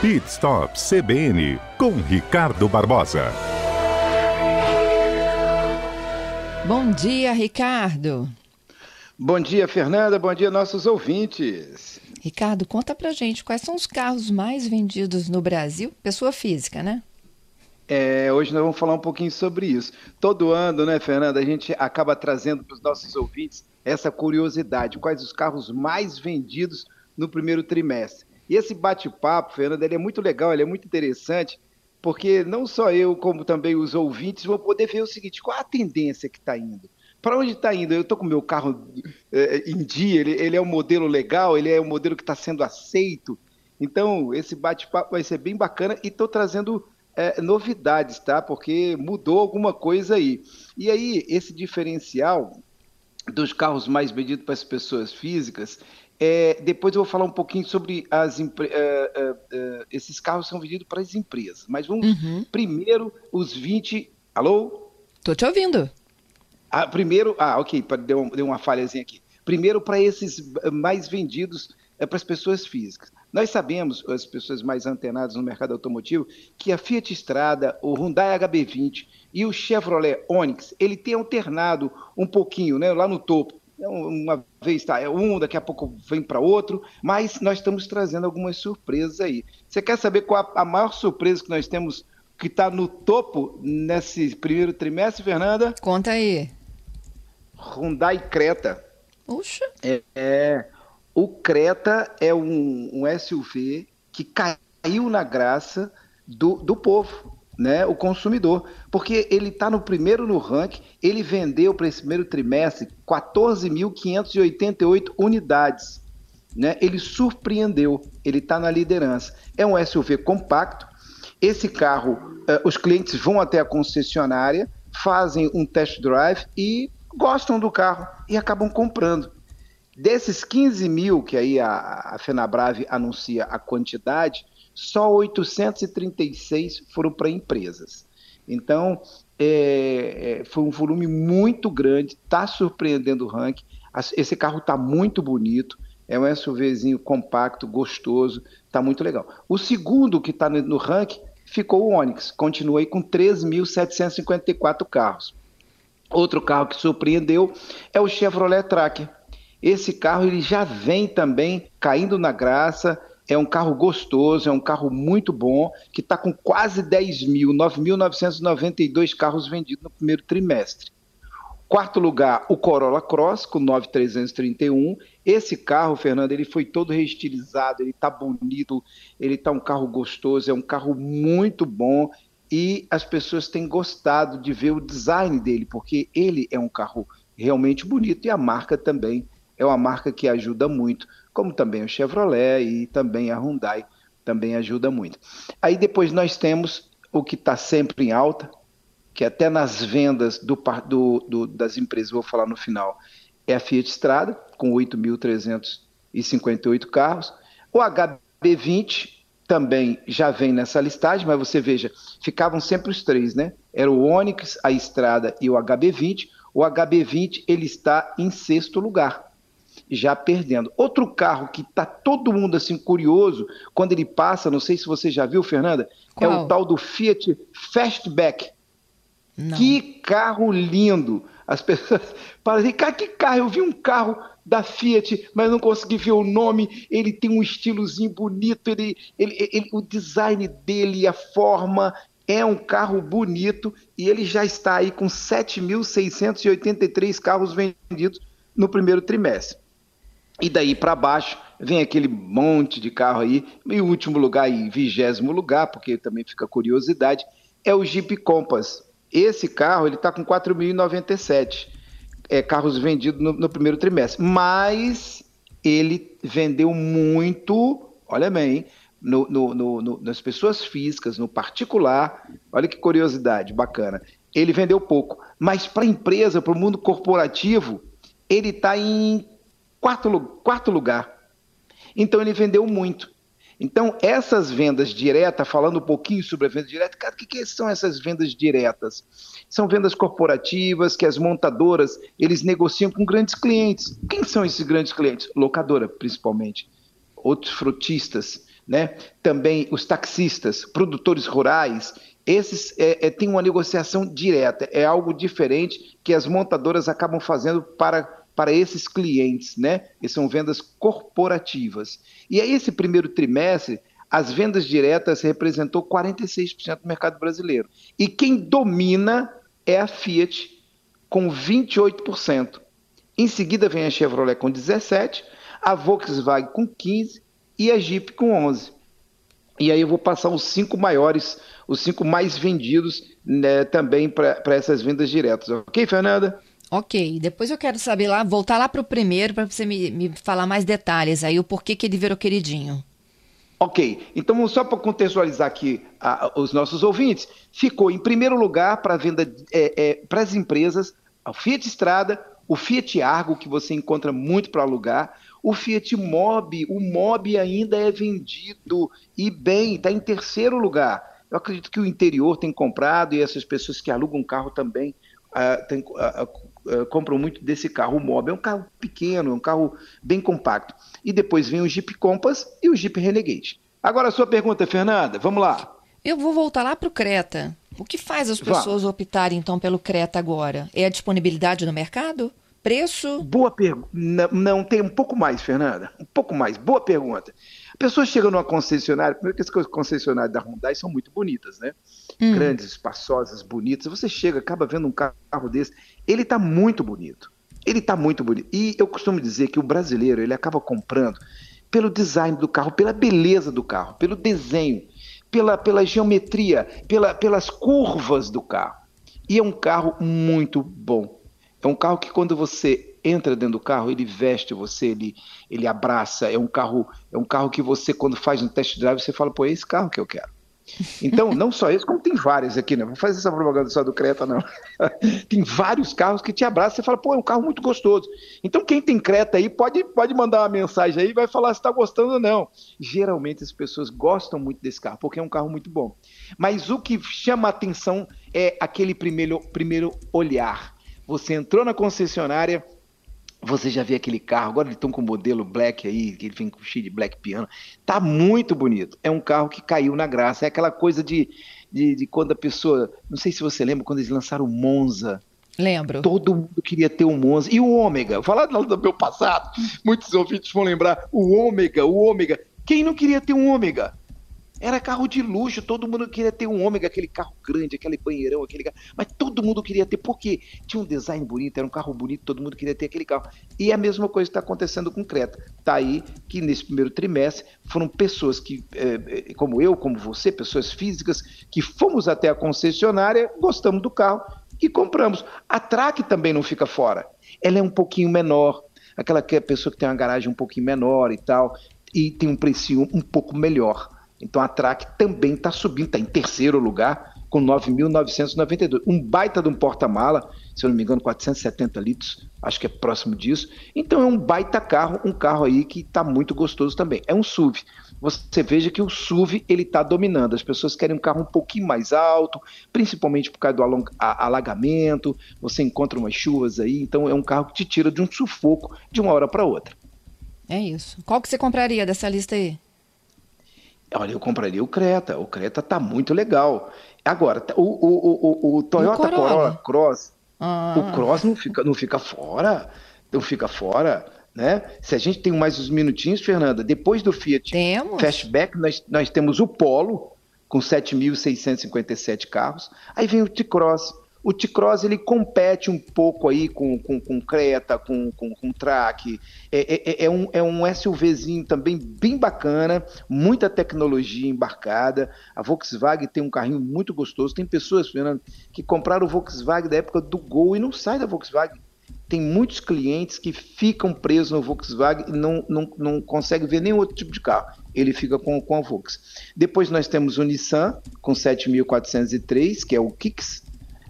Pit Stop CBN com Ricardo Barbosa. Bom dia, Ricardo. Bom dia, Fernanda. Bom dia, nossos ouvintes. Ricardo, conta pra gente quais são os carros mais vendidos no Brasil, pessoa física, né? É, hoje nós vamos falar um pouquinho sobre isso. Todo ano, né, Fernanda, a gente acaba trazendo para os nossos ouvintes essa curiosidade: quais os carros mais vendidos no primeiro trimestre. E esse bate-papo, Fernanda, ele é muito legal, ele é muito interessante, porque não só eu, como também os ouvintes, vão poder ver o seguinte: qual a tendência que está indo? Para onde está indo? Eu estou com meu carro é, em dia, ele, ele é um modelo legal, ele é um modelo que está sendo aceito. Então, esse bate-papo vai ser bem bacana e estou trazendo é, novidades, tá? Porque mudou alguma coisa aí. E aí, esse diferencial dos carros mais vendidos para as pessoas físicas, é, depois eu vou falar um pouquinho sobre as uh, uh, uh, esses carros são vendidos para as empresas. Mas vamos uhum. primeiro os 20. Alô? Tô te ouvindo. Ah, primeiro, ah, ok, deu, deu uma falhazinha aqui. Primeiro para esses mais vendidos é para as pessoas físicas. Nós sabemos, as pessoas mais antenadas no mercado automotivo, que a Fiat Strada, o Hyundai HB20 e o Chevrolet Onix, ele tem alternado um pouquinho, né, lá no topo. Uma vez está é um, daqui a pouco vem para outro, mas nós estamos trazendo algumas surpresas aí. Você quer saber qual a maior surpresa que nós temos que está no topo nesse primeiro trimestre, Fernanda? Conta aí. Hyundai Creta. Puxa. É, é, o Creta é um, um SUV que caiu na graça do, do povo, né, o consumidor, porque ele está no primeiro no ranking, ele vendeu para esse primeiro trimestre 14.588 unidades. Né, ele surpreendeu, ele está na liderança. É um SUV compacto. Esse carro, uh, os clientes vão até a concessionária, fazem um test drive e gostam do carro e acabam comprando. Desses 15 mil que aí a, a FenaBrave anuncia a quantidade, só 836 foram para empresas. Então, é, é, foi um volume muito grande, está surpreendendo o ranking. Esse carro está muito bonito, é um SUVzinho compacto, gostoso, está muito legal. O segundo que está no ranking ficou o Onix, continua aí com 3.754 carros. Outro carro que surpreendeu é o Chevrolet Tracker, esse carro ele já vem também caindo na graça, é um carro gostoso, é um carro muito bom, que está com quase 10 mil, 9.992 carros vendidos no primeiro trimestre. Quarto lugar, o Corolla Cross, com 9.331. Esse carro, Fernando, ele foi todo reestilizado, ele está bonito, ele está um carro gostoso, é um carro muito bom e as pessoas têm gostado de ver o design dele, porque ele é um carro realmente bonito e a marca também é uma marca que ajuda muito, como também o Chevrolet e também a Hyundai também ajuda muito. Aí depois nós temos o que está sempre em alta, que até nas vendas do, do, do, das empresas, vou falar no final, é a Fiat Strada, com 8.358 carros. O HB20 também já vem nessa listagem, mas você veja, ficavam sempre os três, né? Era o Onix, a Estrada e o HB20. O HB20 ele está em sexto lugar já perdendo. Outro carro que está todo mundo assim curioso quando ele passa, não sei se você já viu, Fernanda, Qual? é o tal do Fiat Fastback. Não. Que carro lindo! As pessoas falam assim, cara, que carro? Eu vi um carro da Fiat, mas não consegui ver o nome. Ele tem um estilozinho bonito, ele, ele, ele, o design dele, a forma, é um carro bonito e ele já está aí com 7.683 carros vendidos no primeiro trimestre. E daí para baixo vem aquele monte de carro aí. E o último lugar, em vigésimo lugar, porque também fica curiosidade, é o Jeep Compass. Esse carro ele está com 4.097 é, carros vendidos no, no, primeiro trimestre, mas ele vendeu muito, olha bem, no, no, no, nas pessoas físicas, no particular. Olha que curiosidade, bacana. Ele vendeu pouco, mas para a empresa, para o mundo corporativo, ele está em quarto, quarto lugar. Então ele vendeu muito. Então, essas vendas diretas, falando um pouquinho sobre a venda direta, cara, o que, que são essas vendas diretas? São vendas corporativas que as montadoras eles negociam com grandes clientes. Quem são esses grandes clientes? Locadora, principalmente. Outros frutistas, né? Também os taxistas, produtores rurais, esses é, é, têm uma negociação direta, é algo diferente que as montadoras acabam fazendo para, para esses clientes, né? E são vendas corporativas. E aí, esse primeiro trimestre, as vendas diretas representou 46% do mercado brasileiro. E quem domina é a Fiat, com 28%. Em seguida vem a Chevrolet com 17%, a Volkswagen com 15% e a Jeep com 11%. E aí eu vou passar os cinco maiores, os cinco mais vendidos né, também para essas vendas diretas. Ok, Fernanda? Ok, depois eu quero saber lá, voltar lá para o primeiro para você me, me, falar mais detalhes aí, o porquê que ele virou queridinho. Ok, então só para contextualizar aqui a, os nossos ouvintes, ficou em primeiro lugar para venda é, é, para as empresas o Fiat Strada, o Fiat Argo, que você encontra muito para alugar, o Fiat Mobi, o Mobi ainda é vendido e bem, está em terceiro lugar. Eu acredito que o interior tem comprado e essas pessoas que alugam carro também uh, tem, uh, compram muito desse carro. Mobi é um carro pequeno, é um carro bem compacto. E depois vem o Jeep Compass e o Jeep Renegade. Agora a sua pergunta, Fernanda, vamos lá. Eu vou voltar lá para o Creta. O que faz as pessoas Vá. optarem então pelo Creta agora? É a disponibilidade no mercado? Preço? Boa pergunta. Não, não, tem um pouco mais, Fernanda. Um pouco mais. Boa pergunta. Pessoa chega numa concessionária, primeiro que as concessionárias da Hyundai são muito bonitas, né? Hum. Grandes, espaçosas, bonitas. Você chega, acaba vendo um carro desse, ele está muito bonito. Ele está muito bonito. E eu costumo dizer que o brasileiro, ele acaba comprando pelo design do carro, pela beleza do carro, pelo desenho, pela, pela geometria, pela, pelas curvas do carro. E é um carro muito bom. É um carro que quando você entra dentro do carro, ele veste você, ele, ele abraça. É um carro, é um carro que você quando faz um test drive, você fala, pô, é esse carro que eu quero. Então, não só esse, como tem vários aqui, né? Não vou fazer essa propaganda só do Creta, não. tem vários carros que te abraçam você fala, pô, é um carro muito gostoso. Então, quem tem Creta aí, pode, pode mandar uma mensagem aí vai falar se está gostando ou não. Geralmente as pessoas gostam muito desse carro, porque é um carro muito bom. Mas o que chama a atenção é aquele primeiro, primeiro olhar. Você entrou na concessionária, você já vê aquele carro, agora eles estão com o modelo black aí, que ele vem com cheio de black piano. Tá muito bonito. É um carro que caiu na graça. É aquela coisa de, de, de quando a pessoa. Não sei se você lembra quando eles lançaram o Monza. Lembro. Todo mundo queria ter um Monza. E o Ômega, falar do meu passado, muitos ouvintes vão lembrar. O Ômega, o Ômega. Quem não queria ter um Ômega? Era carro de luxo, todo mundo queria ter um ômega, aquele carro grande, aquele banheirão, aquele carro. Mas todo mundo queria ter, porque tinha um design bonito, era um carro bonito, todo mundo queria ter aquele carro. E a mesma coisa está acontecendo com o Creta. Está aí que nesse primeiro trimestre foram pessoas que, é, como eu, como você, pessoas físicas, que fomos até a concessionária, gostamos do carro e compramos. A Track também não fica fora. Ela é um pouquinho menor, aquela que é pessoa que tem uma garagem um pouquinho menor e tal, e tem um precinho um pouco melhor. Então a TRAC também está subindo, está em terceiro lugar, com 9.992. Um baita de um porta-mala, se eu não me engano, 470 litros, acho que é próximo disso. Então é um baita carro, um carro aí que está muito gostoso também. É um SUV. Você veja que o SUV ele está dominando. As pessoas querem um carro um pouquinho mais alto, principalmente por causa do alagamento. Você encontra umas chuvas aí, então é um carro que te tira de um sufoco de uma hora para outra. É isso. Qual que você compraria dessa lista aí? Olha, eu compraria o Creta. O Creta tá muito legal. Agora, o, o, o, o Toyota Corolla. Corolla Cross, ah. o Cross não fica, não fica fora. Não fica fora. Né? Se a gente tem mais uns minutinhos, Fernanda, depois do Fiat temos. Fastback, nós, nós temos o Polo, com 7.657 carros. Aí vem o T-Cross, o T-Cross ele compete um pouco aí com, com, com Creta, com, com, com Track. É, é, é, é, um, é um SUVzinho também bem bacana, muita tecnologia embarcada. A Volkswagen tem um carrinho muito gostoso. Tem pessoas, Fernando, que compraram o Volkswagen da época do Gol e não sai da Volkswagen. Tem muitos clientes que ficam presos no Volkswagen e não, não, não conseguem ver nenhum outro tipo de carro. Ele fica com, com a Volkswagen. Depois nós temos o Nissan com 7.403, que é o Kicks,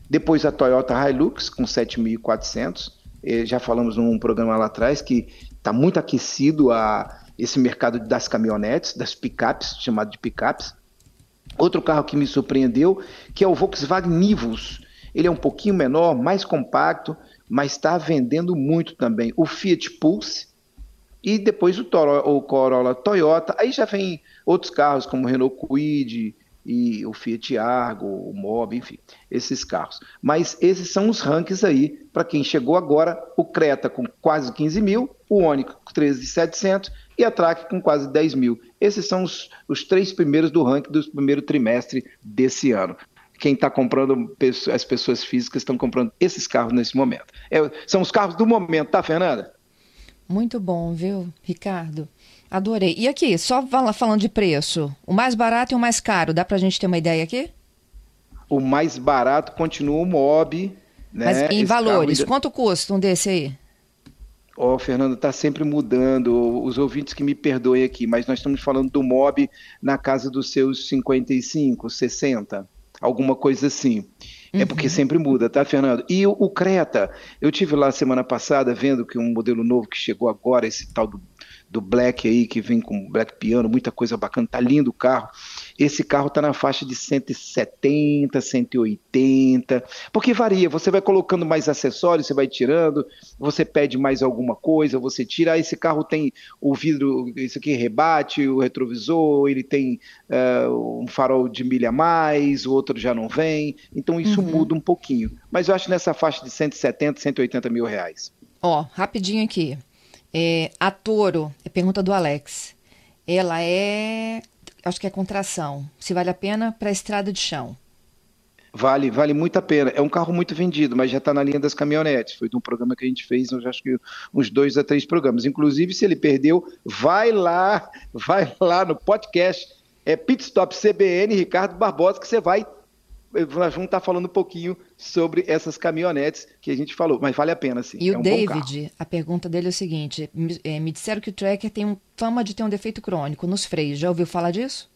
depois a Toyota Hilux com 7.400. Eh, já falamos num programa lá atrás que está muito aquecido a esse mercado das caminhonetes, das picapes, chamado de picapes. Outro carro que me surpreendeu, que é o Volkswagen Nivus. Ele é um pouquinho menor, mais compacto, mas está vendendo muito também. O Fiat Pulse e depois o, Toro, o Corolla Toyota. Aí já vem outros carros como o Renault Kwid e o Fiat Argo, o Mob, enfim, esses carros. Mas esses são os rankings aí, para quem chegou agora, o Creta com quase 15 mil, o Onix com 13.700 e a Track com quase 10 mil. Esses são os, os três primeiros do ranking do primeiro trimestre desse ano quem está comprando, as pessoas físicas estão comprando esses carros nesse momento. É, são os carros do momento, tá, Fernanda? Muito bom, viu, Ricardo? Adorei. E aqui, só falando de preço, o mais barato e o mais caro, dá para a gente ter uma ideia aqui? O mais barato continua o Mob. Né? Mas em Esse valores, quanto custa um desse aí? Ó, oh, Fernando, está sempre mudando. Os ouvintes que me perdoem aqui, mas nós estamos falando do Mob na casa dos seus 55, 60 alguma coisa assim. É porque uhum. sempre muda, tá, Fernando? E o, o, Creta, eu tive lá semana passada vendo que um modelo novo que chegou agora, esse tal do, do Black aí, que vem com Black Piano, muita coisa bacana, tá lindo o carro. Esse carro está na faixa de 170, 180, porque varia. Você vai colocando mais acessórios, você vai tirando, você pede mais alguma coisa, você tira. Ah, esse carro tem o vidro, isso aqui rebate, o retrovisor, ele tem uh, um farol de milha a mais, o outro já não vem. Então isso uhum. muda um pouquinho. Mas eu acho nessa faixa de 170, 180 mil reais. Ó, rapidinho aqui. É, a Toro, é pergunta do Alex. Ela é acho que é contração. Se vale a pena para estrada de chão. Vale, vale muito a pena. É um carro muito vendido, mas já está na linha das caminhonetes. Foi de um programa que a gente fez, eu acho que uns dois a três programas. Inclusive, se ele perdeu, vai lá, vai lá no podcast, é Pitstop CBN Ricardo Barbosa, que você vai nós vamos estar falando um pouquinho sobre essas caminhonetes que a gente falou, mas vale a pena sim. E é o David, a pergunta dele é o seguinte: me, é, me disseram que o Tracker tem um, fama de ter um defeito crônico nos freios. Já ouviu falar disso?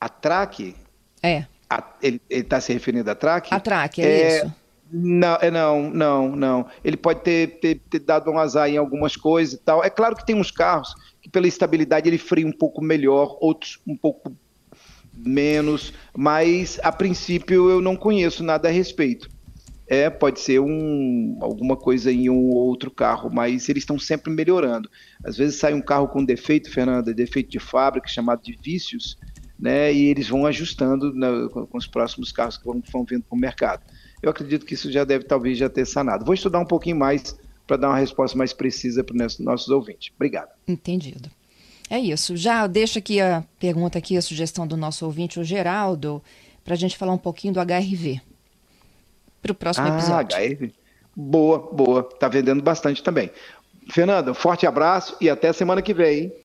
A Track? É. A, ele está se referindo à Track? A Track, é, é isso. Não, é, não, não, não. Ele pode ter, ter, ter, dado um azar em algumas coisas e tal. É claro que tem uns carros que, pela estabilidade, ele freia um pouco melhor, outros um pouco menos, mas a princípio eu não conheço nada a respeito. É, pode ser um, alguma coisa em um outro carro, mas eles estão sempre melhorando. Às vezes sai um carro com defeito, Fernanda, defeito de fábrica, chamado de vícios, né, e eles vão ajustando né, com os próximos carros que vão, vão vindo para o mercado. Eu acredito que isso já deve talvez já ter sanado. Vou estudar um pouquinho mais para dar uma resposta mais precisa para os nossos ouvintes. Obrigado. Entendido. É isso. Já deixa aqui a pergunta aqui, a sugestão do nosso ouvinte, o Geraldo, para a gente falar um pouquinho do HRV. Para o próximo ah, episódio. HRV. Boa, boa. Está vendendo bastante também. Fernanda, um forte abraço e até semana que vem.